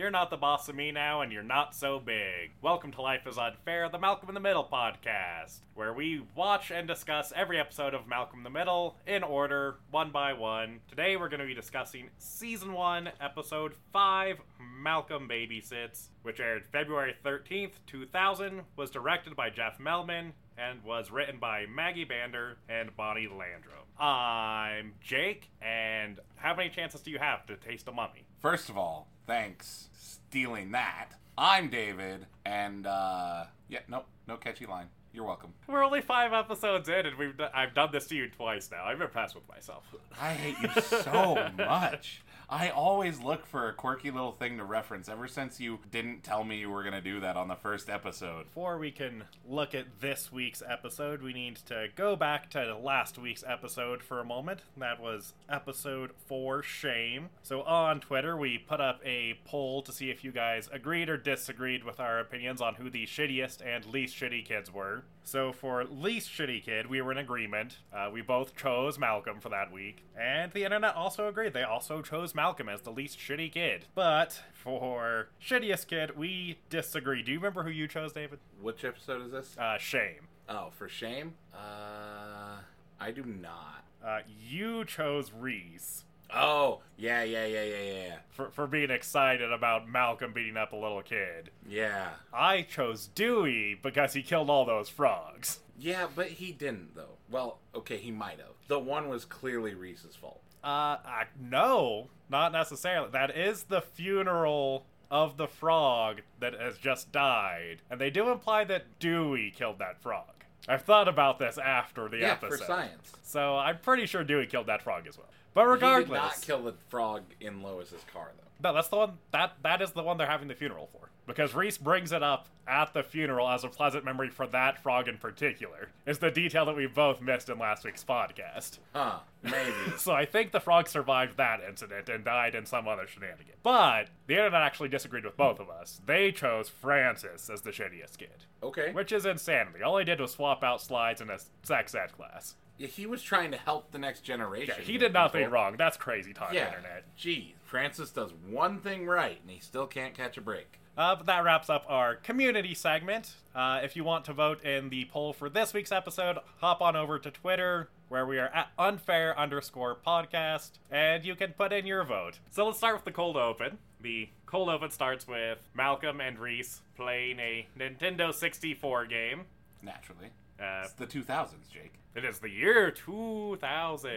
You're not the boss of me now, and you're not so big. Welcome to Life is Unfair, the Malcolm in the Middle podcast, where we watch and discuss every episode of Malcolm in the Middle in order, one by one. Today we're going to be discussing Season 1, Episode 5, Malcolm Babysits, which aired February 13th, 2000, was directed by Jeff Melman, and was written by Maggie Bandur and Bonnie Landrum. I'm Jake, and how many chances do you have to taste a mummy? First of all, thanks stealing that. I'm David, and uh, yeah, nope, no catchy line. You're welcome. We're only five episodes in, and we've done, I've done this to you twice now. I'm impressed with myself. I hate you so much. I always look for a quirky little thing to reference ever since you didn't tell me you were going to do that on the first episode. Before we can look at this week's episode, we need to go back to last week's episode for a moment. That was episode 4 Shame. So on Twitter, we put up a poll to see if you guys agreed or disagreed with our opinions on who the shittiest and least shitty kids were. So for least shitty kid, we were in agreement. Uh, we both chose Malcolm for that week, and the internet also agreed. They also chose Malcolm as the least shitty kid. But for shittiest kid, we disagree. Do you remember who you chose, David? Which episode is this? Uh, shame. Oh, for shame? Uh, I do not. Uh, you chose Reese. Oh, yeah, yeah, yeah, yeah, yeah. For, for being excited about Malcolm beating up a little kid. Yeah. I chose Dewey because he killed all those frogs. Yeah, but he didn't, though. Well, okay, he might have. The one was clearly Reese's fault. Uh, uh, no, not necessarily. That is the funeral of the frog that has just died, and they do imply that Dewey killed that frog. I've thought about this after the yeah, episode. for science. So I'm pretty sure Dewey killed that frog as well. But regardless, He did not kill the frog in Lois's car, though. no, that's the one that that is the one they're having the funeral for. Because Reese brings it up at the funeral as a pleasant memory for that frog in particular. Is the detail that we both missed in last week's podcast. Huh, maybe. So I think the frog survived that incident and died in some other shenanigan. But the internet actually disagreed with both of us. They chose Francis as the shittiest kid, okay. which is insanity. All he did was swap out slides in a sex ed class. Yeah, he was trying to help the next generation. Yeah, he did nothing people. wrong. That's crazy talk, Yeah. internet. Gee, Francis does one thing right, and he still can't catch a break. Uh, but that wraps up our community segment. Uh, if you want to vote in the poll for this week's episode, hop on over to Twitter, where we are at unfair underscore podcast, and you can put in your vote. So let's start with the cold open. The cold open starts with Malcolm and Reese playing a Nintendo 64 game. Naturally. Uh, It's the 2000s, Jake. it is the year 2000,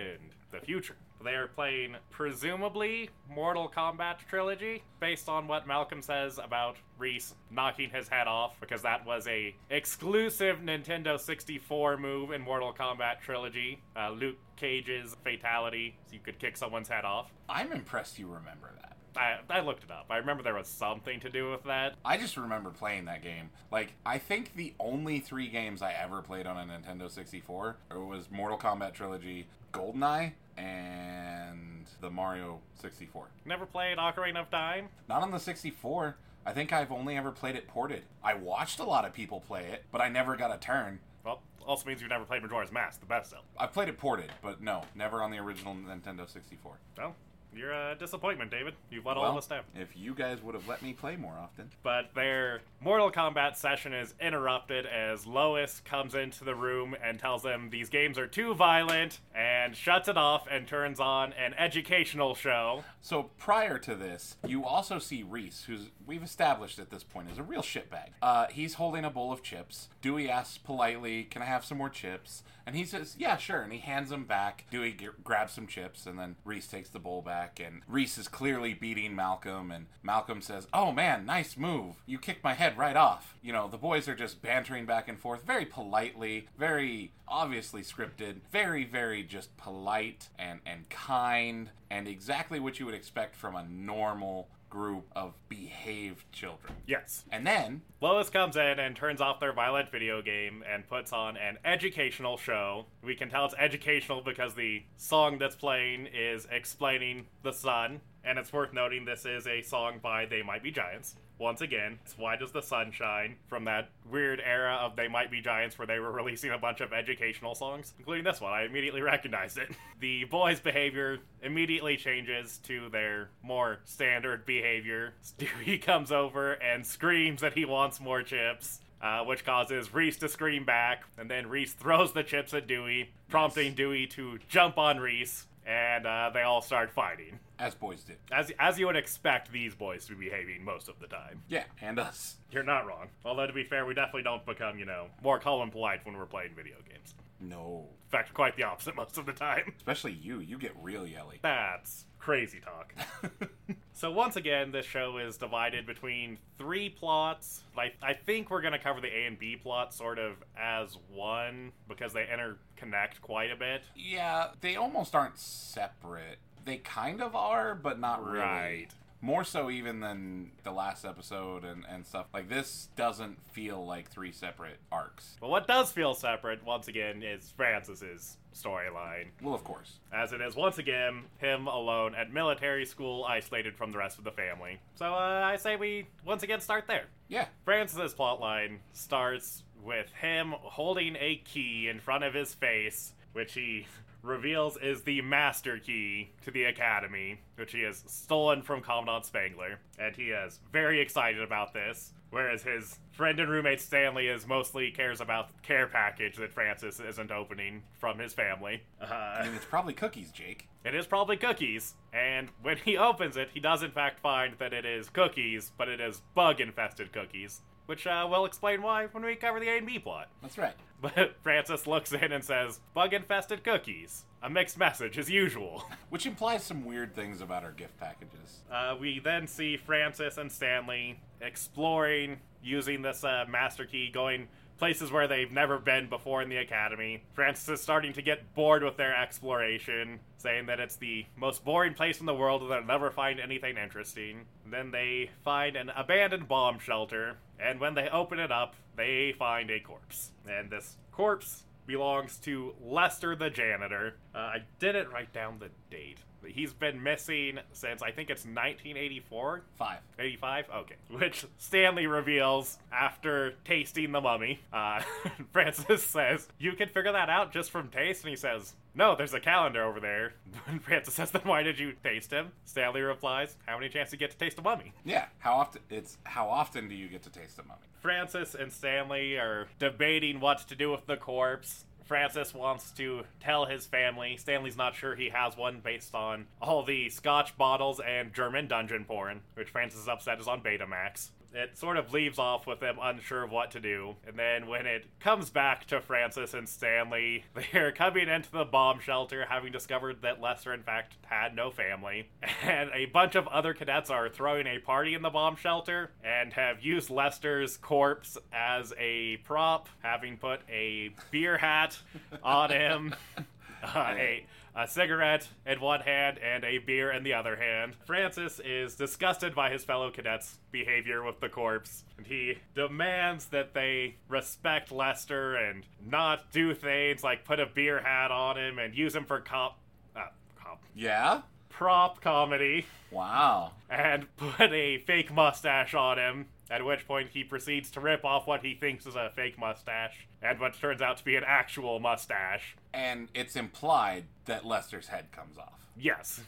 the future. They are playing, presumably, Mortal Kombat Trilogy, based on what Malcolm says about Reese knocking his head off, because that was a exclusive Nintendo 64 move in Mortal Kombat Trilogy. Uh, Luke Cage's fatality, so you could kick someone's head off. I'm impressed you remember that. I, I looked it up. I remember there was something to do with that. I just remember playing that game. Like, I think the only three games I ever played on a Nintendo 64 was Mortal Kombat Trilogy, GoldenEye, and the Mario 64. Never played Ocarina of Time. Not on the 64. I think I've only ever played it ported. I watched a lot of people play it, but I never got a turn. Well, also means you've never played Majora's Mask, the best though. I've played it ported, but no, never on the original Nintendo 64. Well, you're a disappointment, David. You've let all Well, of us down. if you guys would have let me play more often. But their Mortal Kombat session is interrupted as Lois comes into the room and tells them these games are too violent and shuts it off and turns on an educational show. So prior to this, you also see Reese, who's we've established at this point is a real shitbag. Uh, he's holding a bowl of chips. Dewey asks politely, "Can I have some more chips?" And he says, "Yeah, sure." And he hands them back. Dewey g- grabs some chips, and then Reese takes the bowl back. And Reese is clearly beating Malcolm. And Malcolm says, "Oh man, nice move. You kicked my head right off." You know, the boys are just bantering back and forth, very politely, very obviously scripted, very, very just polite and and kind, and exactly what you would expect from a normal group of behaved children. Yes. And then Lois comes in and turns off their violent video game and puts on an educational show. We can tell it's educational because the song that's playing is explaining the sun. And it's worth noting this is a song by They Might Be Giants. Once again, it's Why Does the Sun Shine from that weird era of They Might Be Giants where they were releasing a bunch of educational songs, including this one. I immediately recognized it. The boys' behavior immediately changes to their more standard behavior. Stewie comes over and screams that he wants more chips. Uh, which causes Reese to scream back, and then Reese throws the chips at Dewey, prompting Dewey to jump on Reese, and uh, they all start fighting. As boys did. As, as you would expect these boys to be behaving most of the time. Yeah, and us. You're not wrong. Although, to be fair, we definitely don't become, you know, more calm and polite when we're playing video games. No. In fact, quite the opposite most of the time. Especially you. You get real yelly. That's crazy talk. so once again, this show is divided between three plots. I, I think we're going to cover the A and B plot sort of as one because they interconnect quite a bit. Yeah, they almost aren't separate. They kind of are, but not really. Right. More so even than the last episode and, and stuff. Like this doesn't feel like three separate arcs. But what does feel separate, once again, is Francis's storyline. Well, of course. As it is once again him alone at military school, isolated from the rest of the family. So uh, I say we once again start there. Yeah. Francis's plotline starts with him holding a key in front of his face, which he reveals is the master key to the academy, which he has stolen from Commandant Spangler, and he is very excited about this. Whereas his friend and roommate Stanley is mostly cares about the care package that Francis isn't opening from his family. I Uh, mean, it's probably cookies, Jake. it is probably cookies, and when he opens it, he does in fact find that it is cookies, but it is bug-infested cookies, which uh, we'll explain why when we cover the A and B plot. That's right. But Francis looks in and says, Bug infested cookies. A mixed message, as usual. Which implies some weird things about our gift packages. Uh, we then see Francis and Stanley exploring using this uh, master key, going places where they've never been before in the academy. Francis is starting to get bored with their exploration, saying that it's the most boring place in the world and they'll never find anything interesting. Then they find an abandoned bomb shelter, and when they open it up, they find a corpse. And this corpse belongs to Lester the janitor. Uh, I didn't write down the date. He's been missing since I think it's 1984. Five. 85? Okay. Which Stanley reveals after tasting the mummy. Uh, Francis says, You can figure that out just from taste? And he says, No, there's a calendar over there. And Francis says, Then why did you taste him? Stanley replies, How many chances do you get to taste a mummy? Yeah. How often? It's how often do you get to taste a mummy? Francis and Stanley are debating what to do with the corpse. Francis wants to tell his family. Stanley's not sure he has one based on all the scotch bottles and German dungeon porn, which Francis is upset is on Betamax. It sort of leaves off with them unsure of what to do. And then when it comes back to Francis and Stanley, they're coming into the bomb shelter having discovered that Lester, in fact, had no family. And a bunch of other cadets are throwing a party in the bomb shelter and have used Lester's corpse as a prop, having put a beer hat on him. Uh, a, a cigarette in one hand and a beer in the other hand. Francis is disgusted by his fellow cadets' behavior with the corpse, and he demands that they respect Lester and not do things like put a beer hat on him and use him for cop, uh, cop Yeah. prop comedy Wow. and put a fake mustache on him. At which point he proceeds to rip off what he thinks is a fake mustache, and what turns out to be an actual mustache. And it's implied that Lester's head comes off. Yes.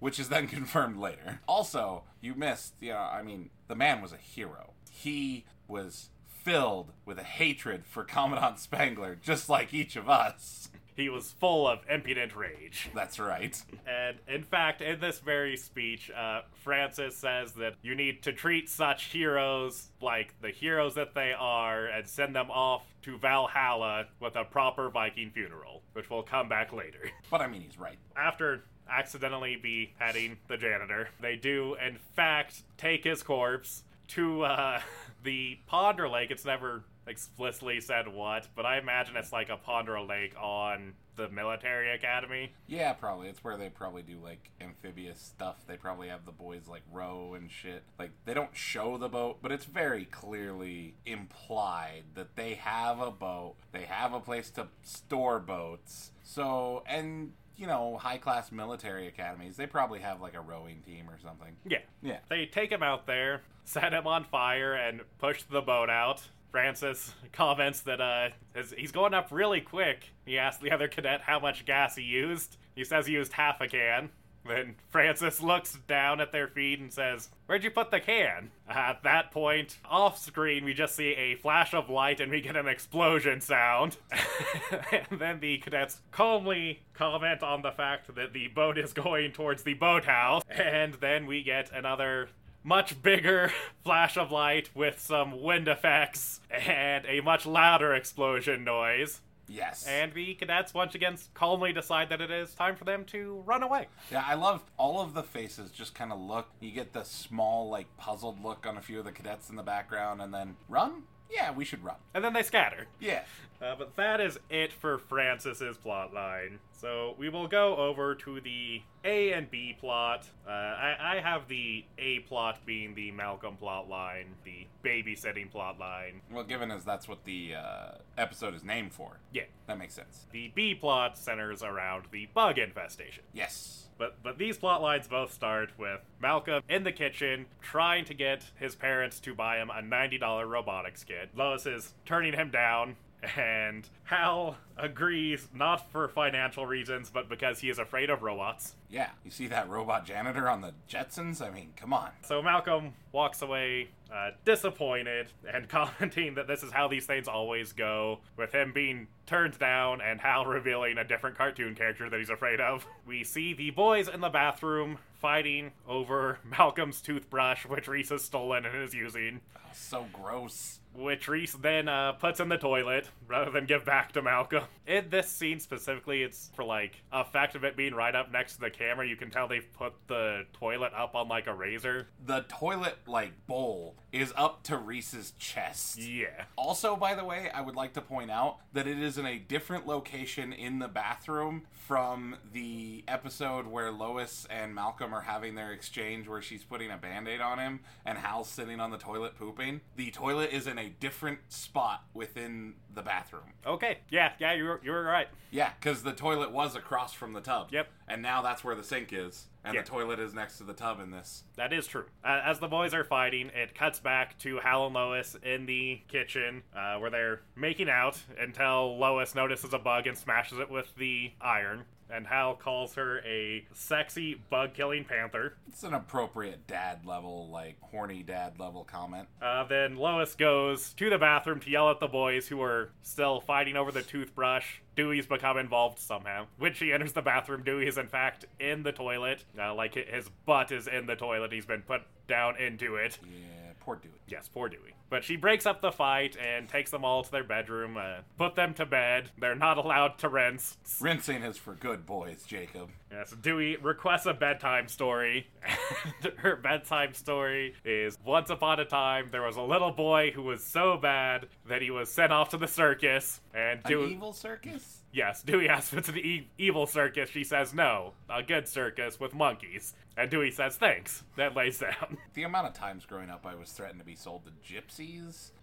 which is then confirmed later. Also, you missed, you know, I mean, the man was a hero. He was filled with a hatred for Commandant Spangler, just like each of us. He was full of impudent rage. That's right. And in fact, in this very speech, uh, Francis says that you need to treat such heroes like the heroes that they are and send them off to Valhalla with a proper Viking funeral, which will come back later. But I mean, he's right. After accidentally beheading the janitor, they do, in fact, take his corpse to uh, the pond or lake. It's never explicitly said what, but I imagine it's like a pond or lake on the military academy. Yeah, probably. It's where they probably do like amphibious stuff. They probably have the boys like row and shit. Like they don't show the boat, but it's very clearly implied that they have a boat. They have a place to store boats. So, and you know, high class military academies, they probably have like a rowing team or something. Yeah. Yeah. They take him out there, set him on fire, and push the boat out. Francis comments that uh, he's going up really quick. He asks the other cadet how much gas he used. He says he used half a can. Then Francis looks down at their feet and says, Where'd you put the can? At that point, off screen, we just see a flash of light and we get an explosion sound. and then the cadets calmly comment on the fact that the boat is going towards the boathouse. And then we get another much bigger flash of light with some wind effects and a much louder explosion noise. Yes. And the cadets once again calmly decide that it is time for them to run away. Yeah, I love all of the faces just kind of look. You get the small, like, puzzled look on a few of the cadets in the background, and then run? Yeah, we should run. And then they scatter. Yeah. Uh, but that is it for Francis's plot line. So we will go over to the A and B plot. Uh, I, I have the A plot being the Malcolm plot line, the babysitting plot line. Well, given as that's what the uh, episode is named for, Yeah. that makes sense. The B plot centers around the bug infestation. Yes. But but these plot lines both start with Malcolm in the kitchen trying to get his parents to buy him a $90 robotics kit. Lois is turning him down and Hal agrees not for financial reasons but because he is afraid of robots. Yeah. You see that robot janitor on the Jetsons? I mean, come on. So Malcolm walks away uh, disappointed and commenting that this is how these things always go, with him being turned down and Hal revealing a different cartoon character that he's afraid of. We see the boys in the bathroom fighting over Malcolm's toothbrush, which Reese has stolen and is using. Oh, so gross. Which Reese then uh, puts in the toilet rather than give back to Malcolm. In this scene specifically, it's for like effect of it being right up next to the camera. You can tell they've put the toilet up on like a razor. The toilet, like, bowl is up to Reese's chest. Yeah. Also, by the way, I would like to point out that it is in a different location in the bathroom from the episode where Lois and Malcolm are having their exchange where she's putting a band aid on him and Hal's sitting on the toilet pooping. The toilet is in a different spot within the bathroom. Okay. Yeah, yeah, you were, you were right. Yeah, because the toilet was across from the tub. Yep. And now that's where the sink is. And Yeah. the toilet is next to the tub in this. That is true. Uh, as the boys are fighting, it cuts back to Hal and Lois in the kitchen uh, where they're making out until Lois notices a bug and smashes it with the iron. And Hal calls her a sexy bug killing panther. It's an appropriate dad level, like horny dad level comment. Uh, then Lois goes to the bathroom to yell at the boys who are still fighting over the toothbrush. Dewey's become involved somehow. When she enters the bathroom, Dewey is in fact in the toilet. Uh, like his butt is in the toilet. He's been put down into it. Yeah, poor Dewey. Yes, poor Dewey. But she breaks up the fight and takes them all to their bedroom, uh, put them to bed. They're not allowed to rinse. Rinsing is for good boys, Jacob. Yes, Dewey requests a bedtime story. Her bedtime story is once upon a time there was a little boy who was so bad that he was sent off to the circus. And Dewey. An evil circus? yes, Dewey asks if it's an e- evil circus. She says no, a good circus with monkeys. And Dewey says thanks. Then lays down. The amount of times growing up I was threatened to be sold to gypsies,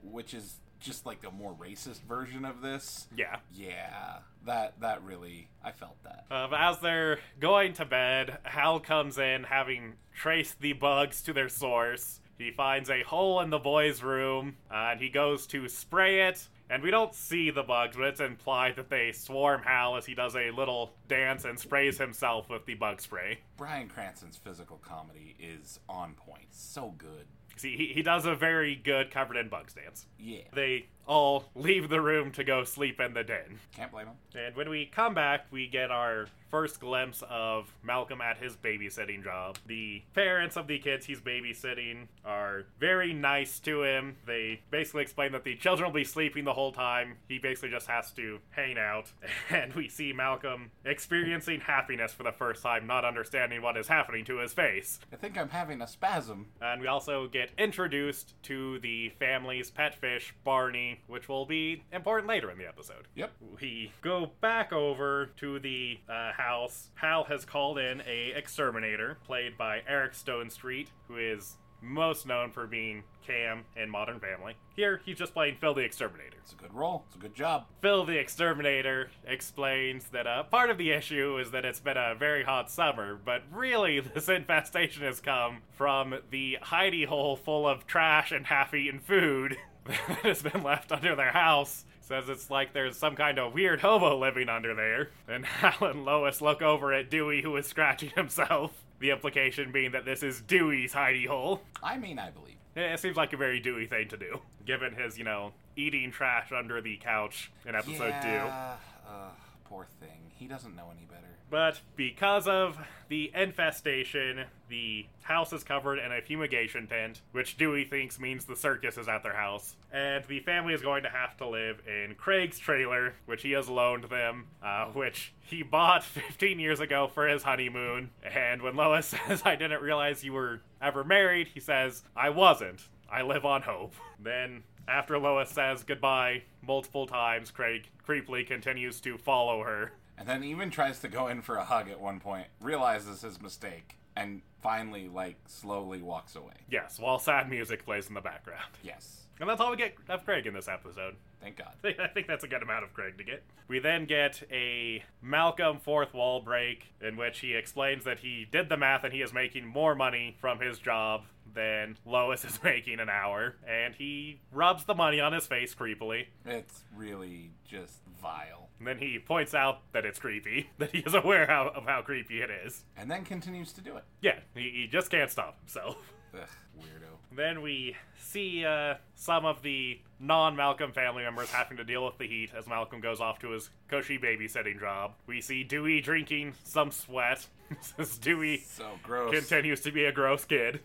which is just like a more racist version of this. yeah. Yeah, that that really I felt that. Um, as they're going to bed, Hal comes in having traced the bugs to their source. He finds a hole in the boys' room, uh, and he goes to spray it. And we don't see the bugs, but it's implied that they swarm Hal as he does a little dance and sprays himself with the bug spray. Bryan Cranston's physical comedy is on point. So good. See, he, he does a very good covered in bugs dance. Yeah. They all leave the room to go sleep in the den. Can't blame him. And when we come back, we get our first glimpse of Malcolm at his babysitting job. The parents of the kids he's babysitting are very nice to him. They basically explain that the children will be sleeping the whole time. He basically just has to hang out. And we see Malcolm experiencing happiness for the first time, not understanding what is happening to his face. I think I'm having a spasm. And we also get introduced to the family's pet fish, Barney, which will be important later in the episode. Yep. We go back over to the uh, house. Hal has called in a exterminator, played by Eric Stonestreet, who is most known for being Cam in Modern Family. Here, he's just playing Phil the Exterminator. It's a good role. It's a good job. Phil the Exterminator explains that uh, part of the issue is that it's been a very hot summer, but really this infestation has come from the hidey hole full of trash and half eaten food that has been left under their house. Says it's like there's some kind of weird hobo living under there. And Hal and Lois look over at Dewey, who is scratching himself. The implication being that this is Dewey's hidey hole. I mean, I believe. It seems like a very Dewey thing to do, given his, you know, eating trash under the couch in episode two. yeah. Uh, poor thing. He doesn't know any better. But because of the infestation, the house is covered in a fumigation tent, which Dewey thinks means the circus is at their house. And the family is going to have to live in Craig's trailer, which he has loaned them, uh, which he bought 15 years ago for his honeymoon. And when Lois says, I didn't realize you were ever married, he says, I wasn't. I live on hope. Then after Lois says goodbye multiple times, Craig creepily continues to follow her. And then even tries to go in for a hug at one point, realizes his mistake, and finally, like, slowly walks away. Yes, while sad music plays in the background. Yes. And that's all we get of Craig in this episode. Thank God. I think that's a good amount of Craig to get. We then get a Malcolm fourth wall break in which he explains that he did the math and he is making more money from his job than Lois is making an hour. And he rubs the money on his face creepily. It's really just vile. And then he points out that it's creepy, that he is aware how, of how creepy it is. And then continues to do it. Yeah, he, he just can't stop himself. Ugh, weirdo. Then we see uh, some of the non Malcolm family members having to deal with the heat as Malcolm goes off to his cushy babysitting job. We see Dewey drinking some sweat as Dewey So gross. continues to be a gross kid.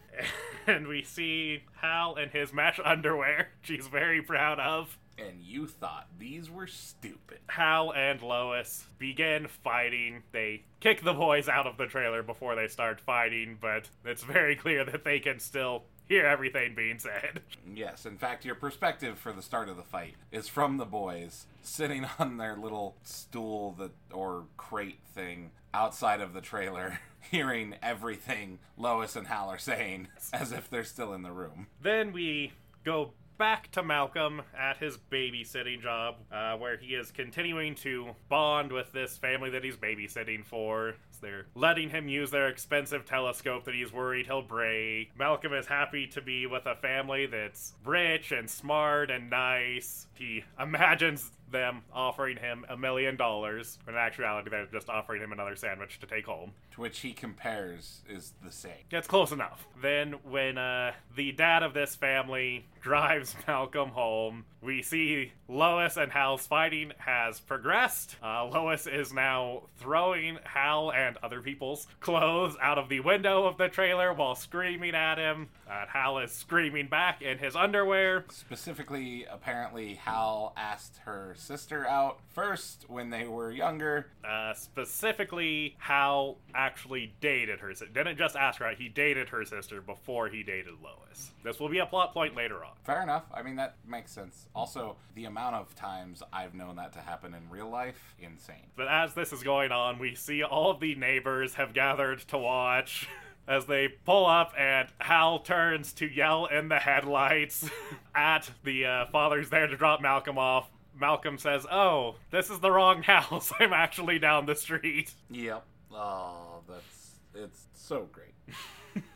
And we see Hal in his mesh underwear, she's very proud of. And you thought these were stupid. Hal and Lois begin fighting. They kick the boys out of the trailer before they start fighting, but it's very clear that they can still hear everything being said. Yes, in fact, your perspective for the start of the fight is from the boys sitting on their little stool that or crate thing outside of the trailer, hearing everything Lois and Hal are saying as if they're still in the room. Then we go back to Malcolm at his babysitting job, uh, where he is continuing to bond with this family that he's babysitting for. They're letting him use their expensive telescope that he's worried he'll break. Malcolm is happy to be with a family that's rich and smart and nice. He imagines them offering him a million dollars, in actuality, they're just offering him another sandwich to take home. To which he compares is the same. It's close enough. Then, when uh, the dad of this family drives Malcolm home, we see Lois and Hal's fighting has progressed. Uh, Lois is now throwing Hal and other people's clothes out of the window of the trailer while screaming at him. Uh, Hal is screaming back in his underwear. Specifically, apparently, Hal asked her sister out first when they were younger. Uh, specifically, Hal actually dated her. si- Didn't just ask her out, he dated her sister before he dated Lois. This will be a plot point later on. Fair enough. I mean, that makes sense. Also, the amount of times I've known that to happen in real life, insane. But as this is going on, we see all of the neighbors have gathered to watch as they pull up, and Hal turns to yell in the headlights at the uh, fathers there to drop Malcolm off. Malcolm says, Oh, this is the wrong house. I'm actually down the street. Yep. Oh, it's so great.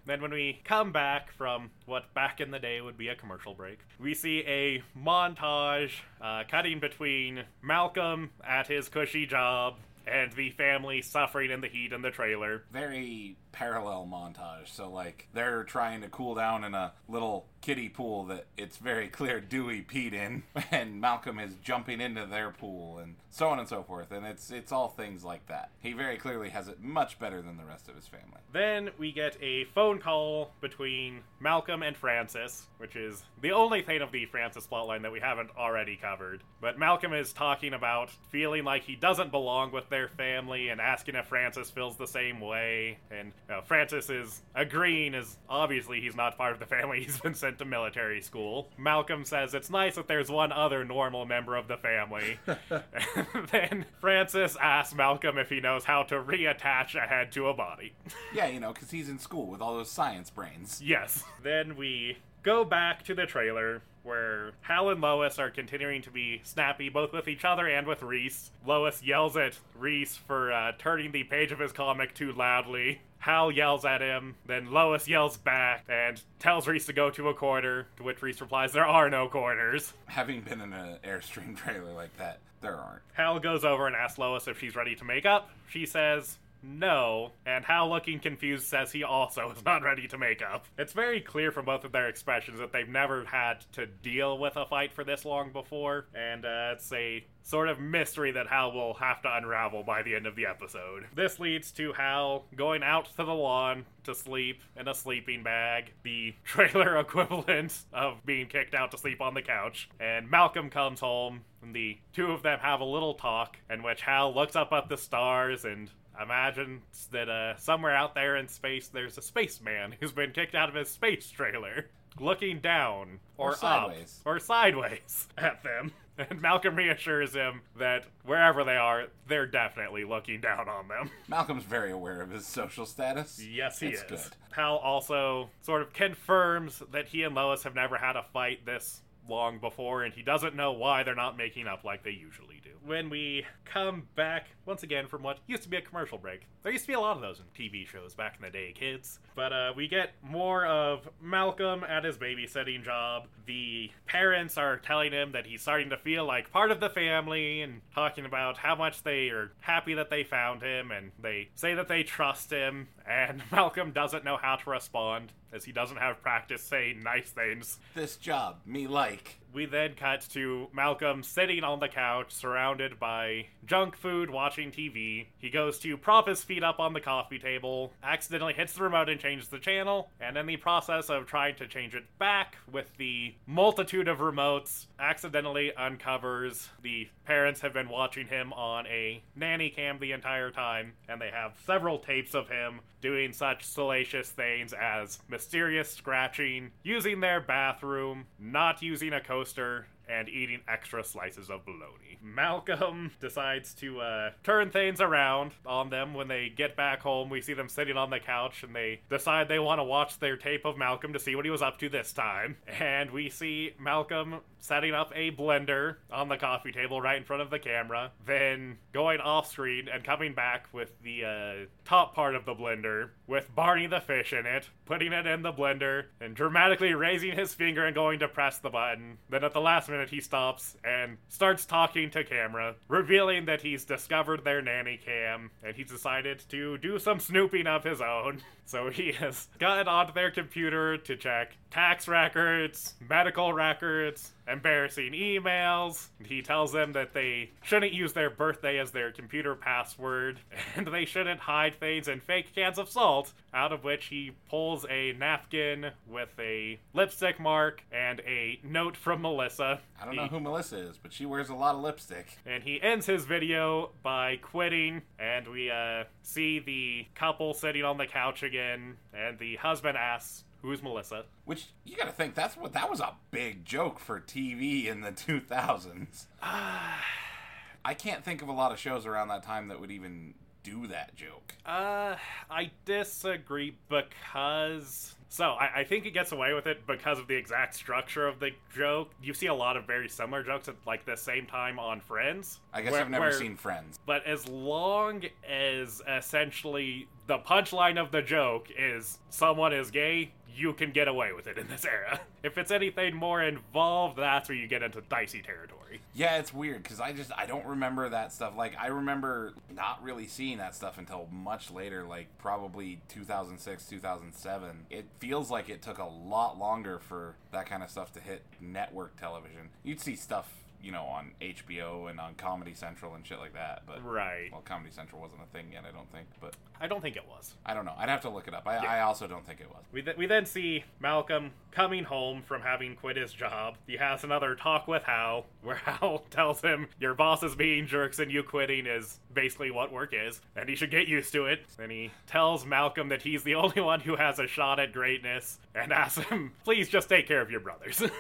Then, when we come back from what back in the day would be a commercial break, we see a montage uh, cutting between Malcolm at his cushy job and the family suffering in the heat in the trailer. Very parallel montage. So like they're trying to cool down in a little kiddie pool that it's very clear Dewey peed in, and Malcolm is jumping into their pool, and so on and so forth. And it's it's all things like that. He very clearly has it much better than the rest of his family. Then we get a phone call between Malcolm and Francis, which is the only thing of the Francis plotline that we haven't already covered. But Malcolm is talking about feeling like he doesn't belong with their family and asking if Francis feels the same way. And you know, Francis is agreeing, as obviously he's not part of the family he's been sent to military school. Malcolm says it's nice that there's one other normal member of the family. then Francis asks Malcolm if he knows how to reattach a head to a body. Yeah, you know, because he's in school with all those science brains. yes. Then we go back to the trailer where Hal and Lois are continuing to be snappy both with each other and with Reese. Lois yells at Reese for uh, turning the page of his comic too loudly. Hal yells at him, then Lois yells back and tells Reese to go to a corner, to which Reese replies, There are no corners. Having been in an Airstream trailer like that, there aren't. Hal goes over and asks Lois if she's ready to make up. She says, no, and Hal, looking confused, says he also is not ready to make up. It's very clear from both of their expressions that they've never had to deal with a fight for this long before, and uh, it's a sort of mystery that Hal will have to unravel by the end of the episode. This leads to Hal going out to the lawn to sleep in a sleeping bag, the trailer equivalent of being kicked out to sleep on the couch, and Malcolm comes home, and the two of them have a little talk, in which Hal looks up at the stars and imagines that uh, somewhere out there in space there's a spaceman who's been kicked out of his space trailer, looking down or, Or up sideways. or sideways at them. And Malcolm reassures him that wherever they are, they're definitely looking down on them. Malcolm's very aware of his social status. Yes, he It's is. good. Hal also sort of confirms that he and Lois have never had a fight this long before, and he doesn't know why they're not making up like they usually do. When we come back, once again, from what used to be a commercial break, there used to be a lot of those in TV shows back in the day, kids. But uh, we get more of Malcolm at his babysitting job. The parents are telling him that he's starting to feel like part of the family and talking about how much they are happy that they found him, and they say that they trust him, and Malcolm doesn't know how to respond as he doesn't have practice saying nice things. This job, me like. We then cut to Malcolm sitting on the couch, surrounded by junk food, watching TV. He goes to prop his feet up on the coffee table, accidentally hits the remote and changes the channel, and in the process of trying to change it back with the multitude of remotes, accidentally uncovers the parents have been watching him on a nanny cam the entire time, and they have several tapes of him doing such salacious things as mysterious scratching, using their bathroom, not using a coaster, and eating extra slices of bologna. Malcolm decides to uh, turn things around on them when they get back home. We see them sitting on the couch and they decide they want to watch their tape of Malcolm to see what he was up to this time. And we see Malcolm setting up a blender on the coffee table right in front of the camera, then going off screen and coming back with the uh, top part of the blender with Barney the fish in it, putting it in the blender, and dramatically raising his finger and going to press the button. Then at the last minute, he stops and starts talking to camera, revealing that he's discovered their nanny cam and he's decided to do some snooping of his own. So he has gotten onto their computer to check tax records, medical records, embarrassing emails. He tells them that they shouldn't use their birthday as their computer password, and they shouldn't hide things in fake cans of salt, out of which he pulls a napkin with a lipstick mark and a note from Melissa. I don't He- know who Melissa is, but she wears a lot of lipstick. and he ends his video by quitting, and we uh, see the couple sitting on the couch again, and the husband asks, Who's Melissa? Which you got to think that's what that was a big joke for TV in the 2000s. I can't think of a lot of shows around that time that would even do that joke. Uh, I disagree because. So, I, I think it gets away with it because of the exact structure of the joke. You see a lot of very similar jokes at like the same time on Friends. I guess where- I've never where- seen Friends. But as long as essentially the punchline of the joke is someone is gay, you can get away with it in this era. If it's anything more involved, that's where you get into dicey territory. Yeah, it's weird because I just I don't remember that stuff. Like I remember not really seeing that stuff until much later, like probably 2006, 2007. It feels like it took a lot longer for that kind of stuff to hit network television. You'd see stuff you know, on HBO and on Comedy Central and shit like that. But Right. well, Comedy Central wasn't a thing yet, I don't think. But I don't think it was. I don't know. I'd have to look it up. I, Yeah. I also don't think it was. We, th- we then see Malcolm coming home from having quit his job. He has another talk with Hal, where Hal tells him, Your boss is being jerks and you quitting is basically what work is, and he should get used to it. And he tells Malcolm that he's the only one who has a shot at greatness, and asks him, Please just take care of your brothers.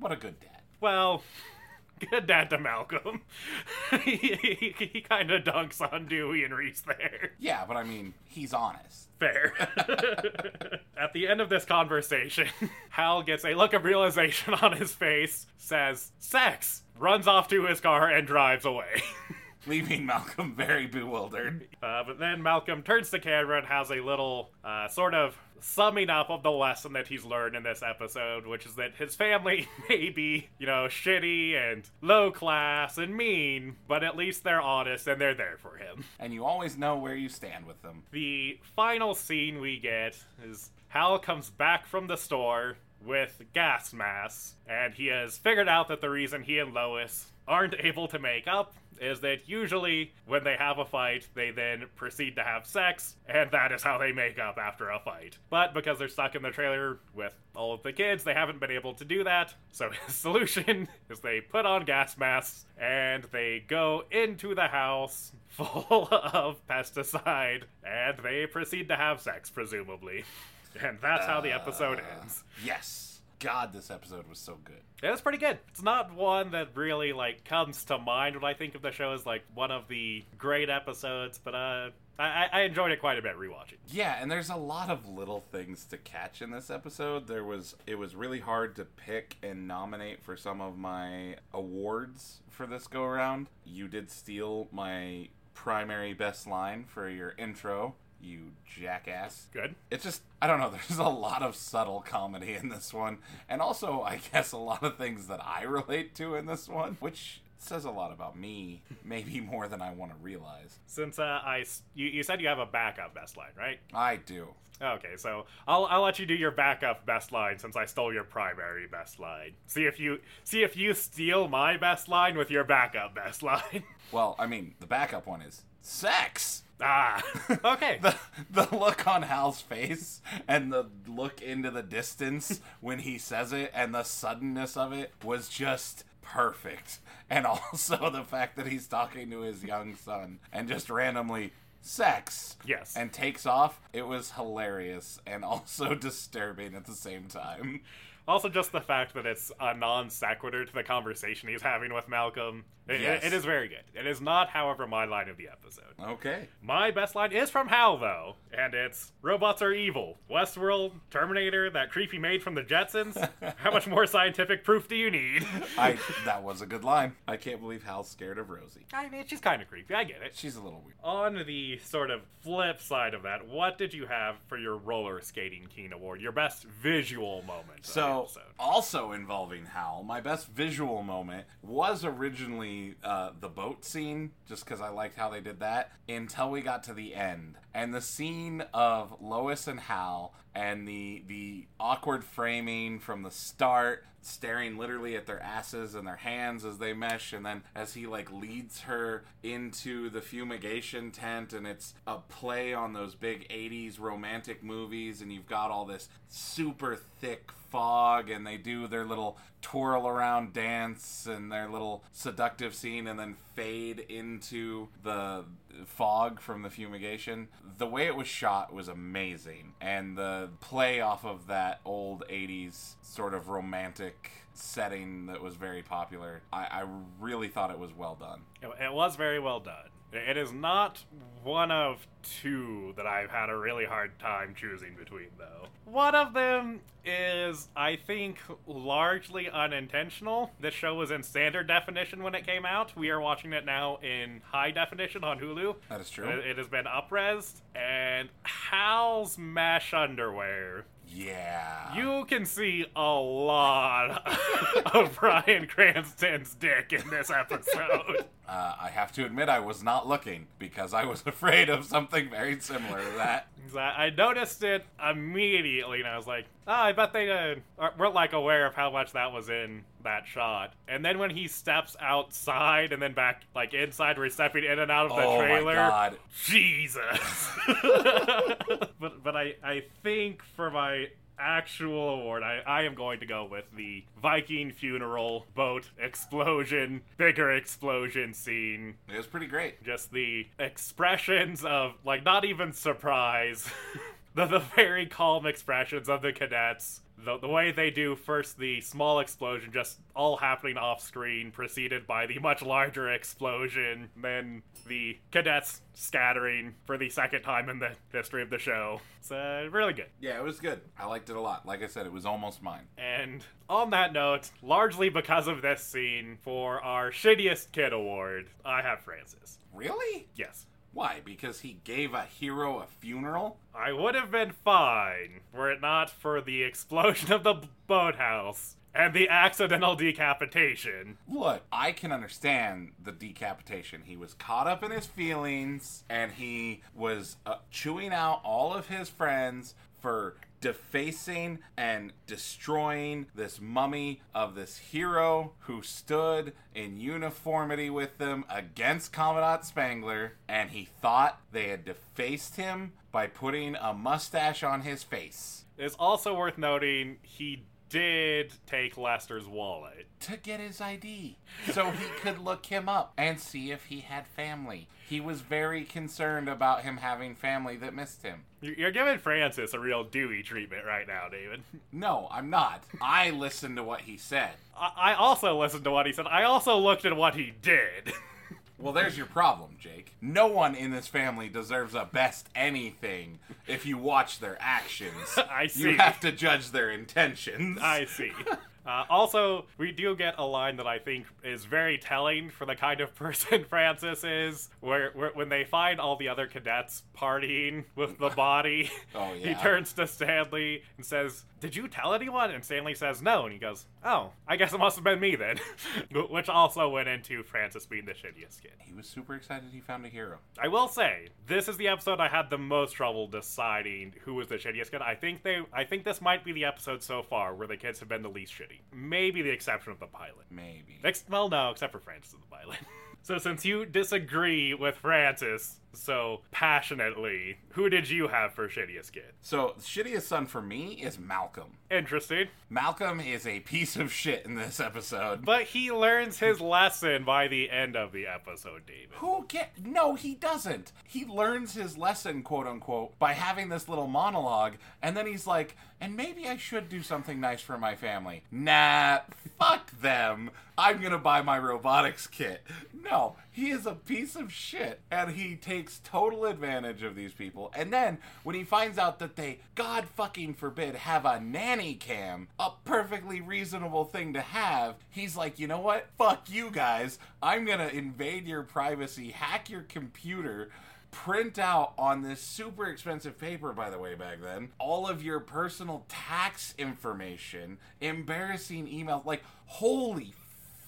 What a good dad. well, dad to Malcolm. he he, he kind of dunks on Dewey and Reese there. Yeah, but I mean, he's honest. Fair. At the end of this conversation, Hal gets a look of realization on his face, says, sex, runs off to his car, and drives away. Leaving Malcolm very bewildered. Uh, but then Malcolm turns to camera and has a little uh, sort of summing up of the lesson that he's learned in this episode, which is that his family may be, you know, shitty and low class and mean, but at least they're honest and they're there for him. And you always know where you stand with them. The final scene we get is Hal comes back from the store with gas masks, and he has figured out that the reason he and Lois aren't able to make up is that usually when they have a fight, they then proceed to have sex, and that is how they make up after a fight. But because they're stuck in the trailer with all of the kids, they haven't been able to do that. So his solution is they put on gas masks and they go into the house full of pesticide, and they proceed to have sex, presumably. And that's how the episode uh, ends. Yes. God, this episode was so good. It was pretty good. It's not one that really like comes to mind when I think of the show as like one of the great episodes, but uh, I, I enjoyed it quite a bit rewatching. Yeah, and there's a lot of little things to catch in this episode. There was it was really hard to pick and nominate for some of my awards for this go around. You did steal my primary best line for your intro, you jackass. Good. It's just I don't know, there's a lot of subtle comedy in this one. And also I guess a lot of things that I relate to in this one, which says a lot about me, maybe more than I want to realize. Since uh, I you, you said you have a backup best line, right? I do. Okay, so I'll I'll let you do your backup best line since I stole your primary best line. See if you see if you steal my best line with your backup best line. Well, I mean, the backup one is sex. Ah, okay. the the look on Hal's face and the look into the distance when he says it and the suddenness of it was just perfect. And also the fact that he's talking to his young son and just randomly sex Yes. and takes off it was hilarious and also disturbing at the same time Also, just the fact that it's a non sequitur to the conversation he's having with Malcolm. It, Yes. it is very good. It is not, however, my line of the episode. okay My best line is from Hal, though, and it's Robots are evil. Westworld, Terminator, that creepy maid from the Jetsons. How much more scientific proof do you need? i that was a good line i can't believe hal's scared of rosie I mean, she's kind of creepy. I get it. she's a little weird On the sort of flip side of that, what did you have for your roller skating Keen Award? Your best visual moment. the So, episode? also involving Hal, my best visual moment was originally uh, the boat scene, just because I liked how they did that, until we got to the end. And the scene of Lois and Hal and the the awkward framing from the start, staring literally at their asses and their hands as they mesh, and then as he like leads her into the fumigation tent, and it's a play on those big 80s romantic movies, and you've got all this super thick fog, and they do their little twirl around dance and their little seductive scene, and then fade into the fog from the fumigation. The way it was shot was amazing, and the play off of that old 80s sort of romantic setting that was very popular, I, I really thought it was well done. It, it was very well done. It is not one of two that I've had a really hard time choosing between, though. One of them is, I think, largely unintentional. This show was in standard definition when it came out. We are watching it now in high definition on Hulu. That is true. It, it has been upresed, and Hal's mesh underwear. Yeah. You can see a lot of Bryan Cranston's dick in this episode. Uh, I have to admit, I was not looking because I was afraid of something very similar to that. I I noticed it immediately, and I was like, "Oh, I bet they uh, weren't like aware of how much that was in that shot. And then when he steps outside and then back like inside, we're stepping in and out of the oh trailer. Oh my god. Jesus. but but I I think for my actual award, I, I am going to go with the Viking funeral boat explosion, bigger explosion scene. It was pretty great. Just the expressions of like not even surprise. the, the very calm expressions of the cadets the, the way they do first the small explosion just all happening off screen preceded by the much larger explosion then the cadets scattering for the second time in the history of the show it's uh, really good Yeah, it was good. I liked it a lot. Like I said, it was almost mine. and on that note largely because of this scene for our shittiest kid award i have francis Really? yes Why? Because he gave a hero a funeral? I would have been fine were it not for the explosion of the boathouse and the accidental decapitation. Look, I can understand the decapitation. He was caught up in his feelings and he was uh, chewing out all of his friends for defacing and destroying this mummy of this hero who stood in uniformity with them against Commandant Spangler, and he thought they had defaced him by putting a mustache on his face. It's also worth noting he did take Lester's wallet. to get his ID so he could look him up and see if he had family. He was very concerned about him having family that missed him. You- You're giving Francis a real Dewey treatment right now, David. No, I'm not. I listened to what he said. I I also listened to what he said. I also looked at what he did. Well, there's your problem, Jake. No one in this family deserves a best anything if you watch their actions. I see. You have to judge their intentions. I see. Uh, also, we do get a line that I think is very telling for the kind of person Francis is, where, where when they find all the other cadets partying with the body, Oh, he turns to Stanley and says, "Did you tell anyone?" And Stanley says, "No." And he goes, "Oh, I guess it must have been me then," which also went into Francis being the shittiest kid. He was super excited he found a hero. I will say, this is the episode I had the most trouble deciding who was the shittiest kid. I think they I think this might be the episode so far where the kids have been the least shitty. Maybe the exception of the pilot. Maybe. Ex- well, no, except for Francis in the pilot. so since you disagree with Francis so passionately, who did you have for shittiest kid? So, shittiest son for me is Malcolm. Interesting. Malcolm is a piece of shit in this episode. But he learns his lesson by the end of the episode, David. Who get? No, he doesn't. He learns his lesson, quote unquote, by having this little monologue, and then he's like, "And maybe I should do something nice for my family." Nah, fuck them. I'm gonna buy my robotics kit. No, he is a piece of shit, and he takes total advantage of these people. And then when he finds out that they, God fucking forbid, have a nanny cam, a perfectly reasonable thing to have, he's like, you know what? Fuck you guys. I'm gonna invade your privacy, hack your computer. Print out on this super expensive paper, by the way, back then, all of your personal tax information, embarrassing emails. Like, holy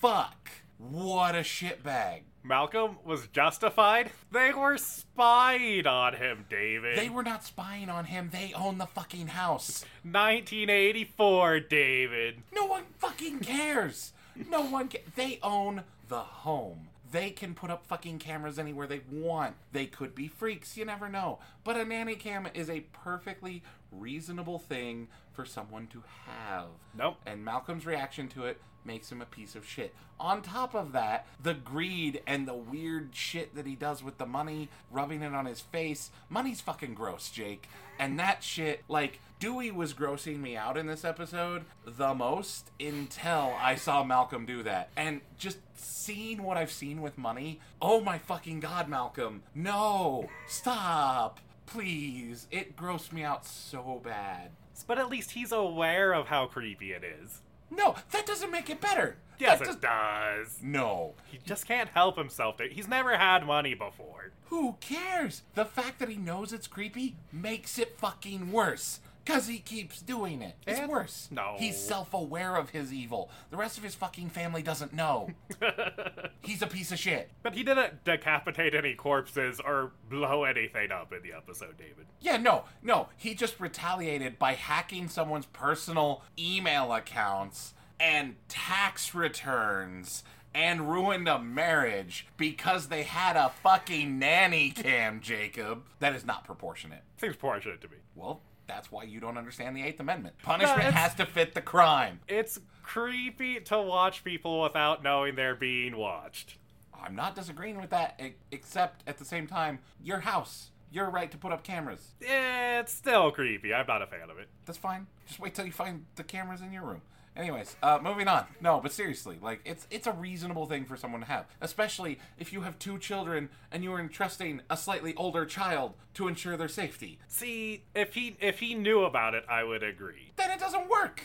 fuck. What a shitbag. Malcolm was justified. They were spied on him, David. They were not spying on him. They own the fucking house. 1984, David. No one fucking cares. No one ca- They own the home. They can put up fucking cameras anywhere they want. They could be freaks, you never know. But a nanny cam is a perfectly reasonable thing for someone to have. Nope. And Malcolm's reaction to it makes him a piece of shit. On top of that, the greed and the weird shit that he does with the money, rubbing it on his face. Money's fucking gross, Jake. And that shit, like, Dewey was grossing me out in this episode the most until I saw Malcolm do that. And just seeing what I've seen with money, oh my fucking god, Malcolm. No! Stop! Please. It grossed me out so bad. But at least he's aware of how creepy it is. No, that doesn't make it better. Yes, That it does. No. He just can't help himself. He's never had money before. Who cares? The fact that he knows it's creepy makes it fucking worse. Cause he keeps doing it. It's worse. no. He's self-aware of his evil. The rest of his fucking family doesn't know. He's a piece of shit. But he didn't decapitate any corpses or blow anything up in the episode, David. Yeah, no, no. He just retaliated by hacking someone's personal email accounts and tax returns and ruined a marriage because they had a fucking nanny cam, Jacob. That is not proportionate. Seems proportionate to me. Well, that's why you don't understand the Eighth Amendment. Punishment it's- has to fit the crime. It's creepy to watch people without knowing they're being watched. I'm not disagreeing with that, except at the same time, your house, your right to put up cameras. It's still creepy. I'm not a fan of it. That's fine. Just wait till you find the cameras in your room. Anyways, uh, moving on. No, but seriously, like it's it's a reasonable thing for someone to have, especially if you have two children and you are entrusting a slightly older child to ensure their safety. See, if he if he knew about it, I would agree. Then it doesn't work.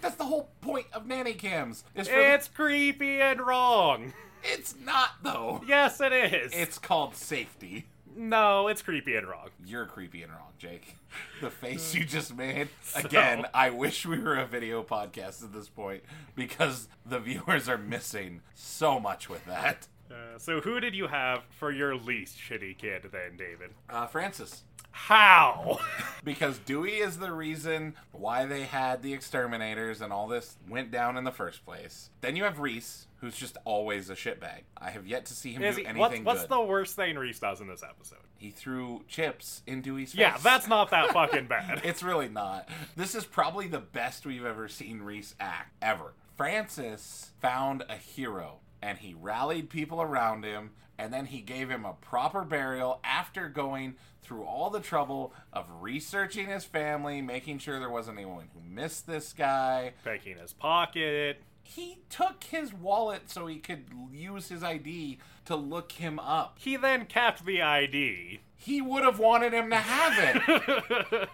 That's the whole point of nanny cams. Is for the- It's creepy and wrong. it's not though. Yes, it is. It's called safety. No, it's creepy and wrong. You're creepy and wrong, Jake. The face you just made. Again, I wish we were a video podcast at this point because the viewers are missing so much with that. Uh, so, who did you have for your least shitty kid then, David? Uh, Francis. How? Because Dewey is the reason why they had the exterminators and all this went down in the first place. Then you have Reese, who's just always a shitbag. I have yet to see him Is do he, anything what's what's the worst thing Reese does in this episode? He threw chips in Dewey's face. Yeah, that's not that fucking bad. It's really not. This is probably the best we've ever seen Reese act, ever. Francis found a hero, and he rallied people around him, and then he gave him a proper burial after going through all the trouble of researching his family, making sure there wasn't anyone who missed this guy. Picking his pocket. He took his wallet so he could use his ID to look him up. He then kept the ID. He would have wanted him to have it.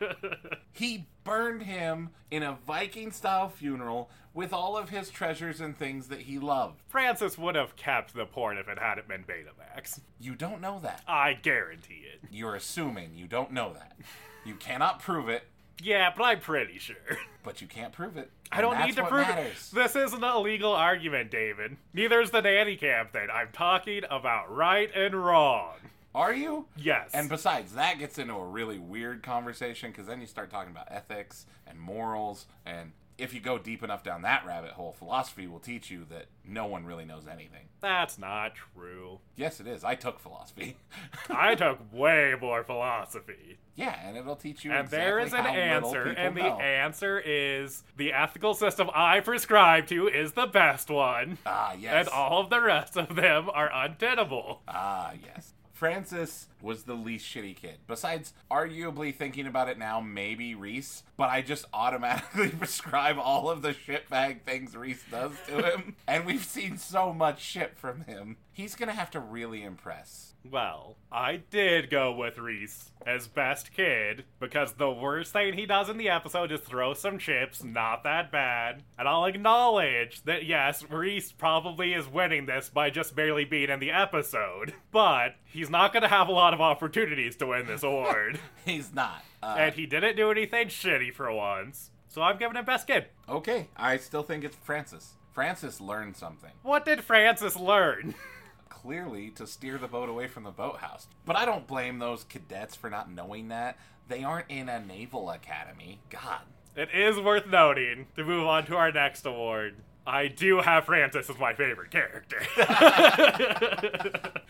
He burned him in a Viking style funeral with all of his treasures and things that he loved. Francis would have kept the porn if it hadn't been Betamax. You don't know that. I guarantee it. You're assuming you don't know that. You cannot prove it, Yeah, but I'm pretty sure. but you can't prove it. I don't need to prove matters. it. This isn't a legal argument, David. Neither is the nanny cam thing. I'm talking about right and wrong. Are you? Yes. And besides, that gets into a really weird conversation because then you start talking about ethics and morals. And if you go deep enough down that rabbit hole, philosophy will teach you that no one really knows anything. That's not true. Yes, it is. I took philosophy. I took way more philosophy. yeah, and it'll teach you And exactly there is an answer, and the know. answer is the ethical system I prescribe to is the best one. Ah, yes. And all of the rest of them are untenable. Ah, yes. Francis was the least shitty kid. Besides, arguably thinking about it now, maybe Reese, but I just automatically prescribe all of the shitbag things Reese does to him. and we've seen so much shit from him. He's gonna have to really impress. Well, I did go with Reese as best kid because the worst thing he does in the episode is throw some chips, not that bad. And I'll acknowledge that yes, Reese probably is winning this by just barely being in the episode, but he's not to have a lot of opportunities to win this award. He's not. Uh, and he didn't do anything shitty for once. So I'm giving him best kid. okay, I still think it's Francis. Francis learned something. What did Francis learn? Clearly, to steer the boat away from the boathouse. But I don't blame those cadets for not knowing that. They aren't in a naval academy. God. It is worth noting to move on to our next award. I do have Francis as my favorite character.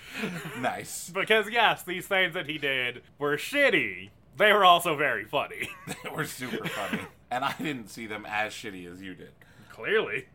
Nice. because, yes, these things that he did were shitty. They were also very funny. they were super funny. And I didn't see them as shitty as you did. Clearly.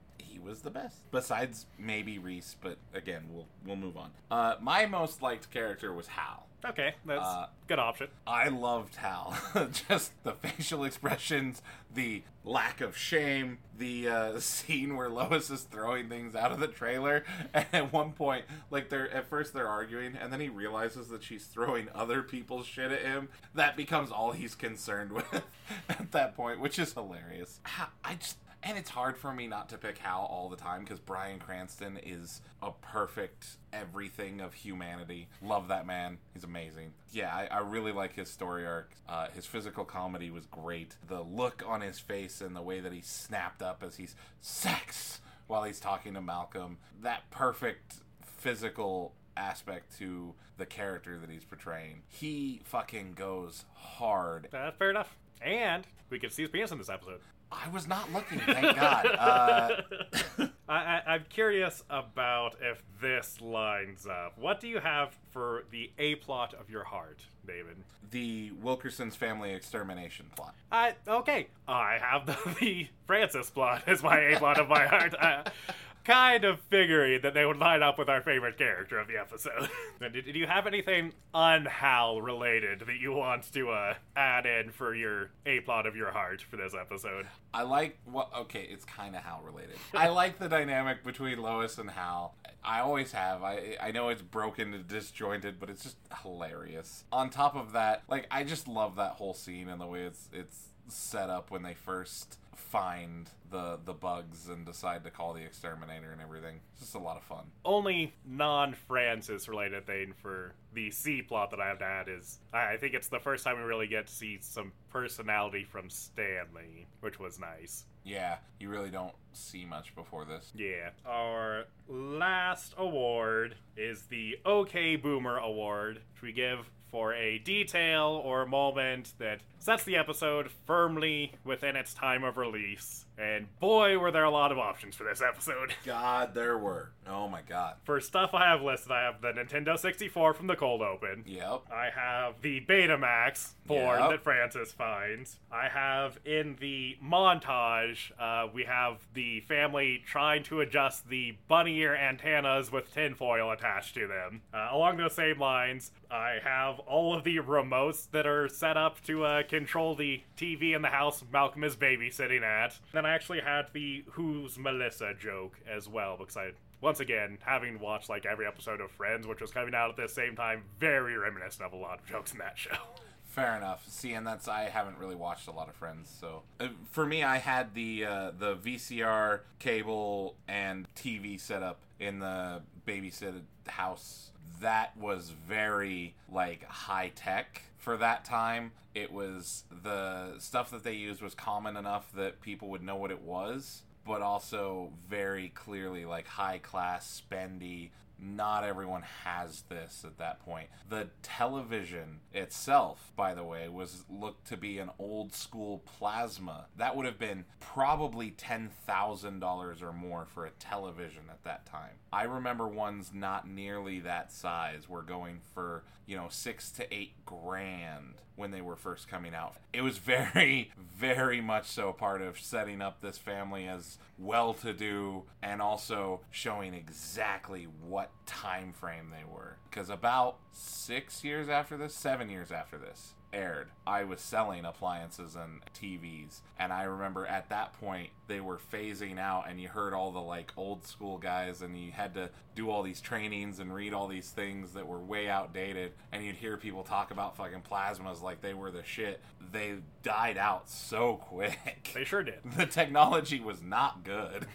Was the best. Besides maybe Reese, but again, we'll we'll move on. Uh, my most liked character was Hal. Okay, that's Uh, good option. I loved Hal. Just the facial expressions, the lack of shame, the uh, scene where Lois is throwing things out of the trailer, and at one point, like they're at first they're arguing, and then he realizes that she's throwing other people's shit at him. That becomes all he's concerned with at that point, which is hilarious. I just. And it's hard for me not to pick Hal all the time because Bryan Cranston is a perfect everything of humanity. Love that man. He's amazing. Yeah, I, I really like his story arc. Uh, his physical comedy was great. The look on his face and the way that he snapped up as he's sex while he's talking to Malcolm. That perfect physical aspect to the character that he's portraying. He fucking goes hard Uh, fair enough. And we to see his penis in this episode. I was not looking, thank God. Uh, I, I, I'm curious about if this lines up. What do you have for the A plot of your heart, David? the Wilkerson's family extermination plot. I okay. I have the, the Francis plot as my A plot of my heart. I, kind of figuring that they would line up with our favorite character of the episode. did, did you have anything unHal related that you want to uh, add in for your A plot of your heart for this episode? I like what. Okay, it's kind of Hal related. I like the dynamic between Lois and Hal. I always have. I I know it's broken and disjointed, but it's just hilarious. On top of that, like I just love that whole scene and the way it's it's set up when they first find the the bugs and decide to call the exterminator and everything. It's just a lot of fun. Only non Francis related thing for the C plot that I have to add is I I think it's the first time we really get to see some personality from Stanley, which was nice. Yeah, you really don't see much before this. Yeah. Our last award is the OK Boomer Award, which we give for a detail or moment that sets the episode firmly within its time of release. And boy, were there a lot of options for this episode. God, there were. Oh my god. For stuff I have listed, I have the Nintendo 64 from the cold open. Yep. I have the Betamax board Yep. that Francis finds. I have in the montage, uh, we have the family trying to adjust the bunny ear antennas with tinfoil attached to them. Uh, along those same lines, I have all of the remotes that are set up to uh, control the TV in the house Malcolm is babysitting at. Then I actually had the Who's Melissa joke as well because I once again, having watched like every episode of Friends, which was coming out at the same time, very reminiscent of a lot of jokes in that show. Fair enough. See, and that's I haven't really watched a lot of Friends, so uh, for me, I had the uh, the VCR cable and TV set up in the babysit house. That was very like high tech for that time. It was the stuff that they used was common enough that people would know what it was, but also very clearly like high class, spendy, not everyone has this at that point. The television itself, by the way, was looked to be an old school plasma. That would have been probably $10,000 or more for a television at that time. I remember ones not nearly that size were going for, you know, 6 to 8 grand when they were first coming out. It was very very much so part of setting up this family as well to do and also showing exactly what time frame they were because about 6 years after this 7 years after this aired i was selling appliances and tvs and i remember at that point they were phasing out and you heard all the like old school guys and you had to do all these trainings and read all these things that were way outdated and you'd hear people talk about fucking plasmas like they were the shit they died out so quick They sure did. the technology was not good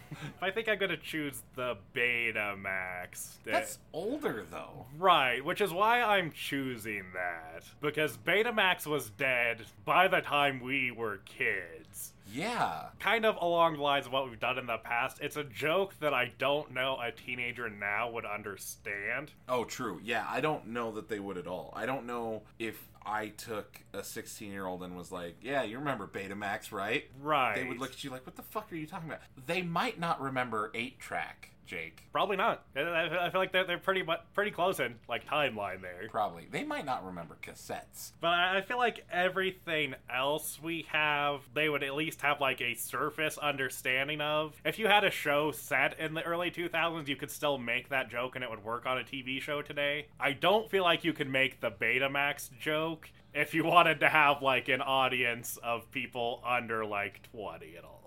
I think I'm gonna choose the Betamax. That- that's older though right, which is why I'm choosing that because Betamax was dead by the time we were kids. Yeah Kind of along the lines of what we've done in the past. It's a joke that I don't know a teenager now would understand. oh true yeah i don't know that they would at all i don't know if i took a 16 year old and was like yeah you remember betamax right Right. they would look at you like what the fuck are you talking about they might not remember 8 track jake Probably not. I- feel like they're, they're pretty mu- pretty close in like timeline there. probably they might not remember cassettes But I I feel like everything else we have, they would at least have like a surface understanding of. If you had a show set in the early 2000s, you could still make that joke and it would work on a TV show today. I don't feel like you could make the Betamax joke if you wanted to have like an audience of people under like 20 at all.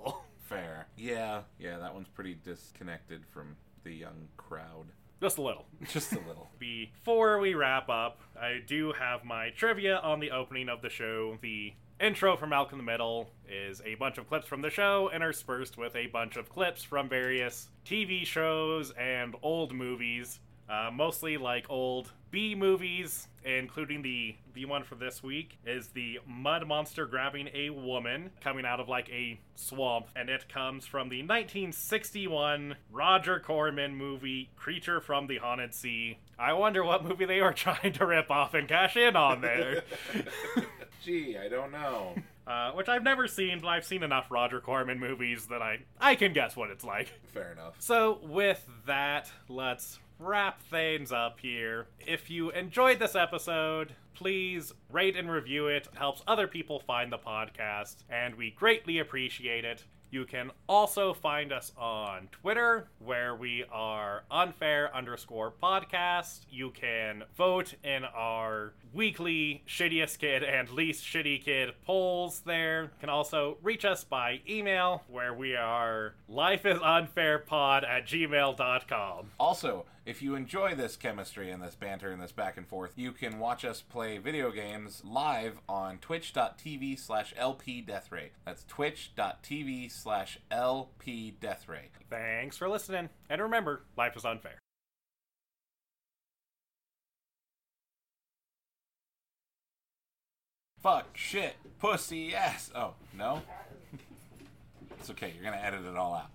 Fair yeah yeah that one's pretty disconnected from the young crowd Just a little. just a little Before we wrap up, I do have my trivia on the opening of the show. The intro from Malcolm in the Middle is a bunch of clips from the show interspersed with a bunch of clips from various TV shows and old movies. Uh, mostly like old B movies, including the the one for this week is the mud monster grabbing a woman coming out of like a swamp, and it comes from the 1961 Roger Corman movie Creature from the Haunted Sea. I wonder what movie they were trying to rip off and cash in on there. gee i don't know uh, which I've never seen, but I've seen enough Roger Corman movies that I I can guess what it's like. Fair enough. So, with that, let's wrap things up here. If you enjoyed this episode, please rate and review it. It helps other people find the podcast, and we greatly appreciate it. You can also find us on Twitter, where we are unfair underscore podcast. You can vote in our weekly shittiest kid and least shitty kid polls there. You can also reach us by email, where we are lifeisunfairpod at gmail.com. Also, if you enjoy this chemistry and this banter and this back and forth, you can watch us play video games live on twitch.tv slash lpdeathray. That's twitch.tv slash lpdeathray. Thanks for listening, and remember, life is unfair. Fuck, shit, pussy, yes. Oh, no? it's okay, you're gonna edit it all out.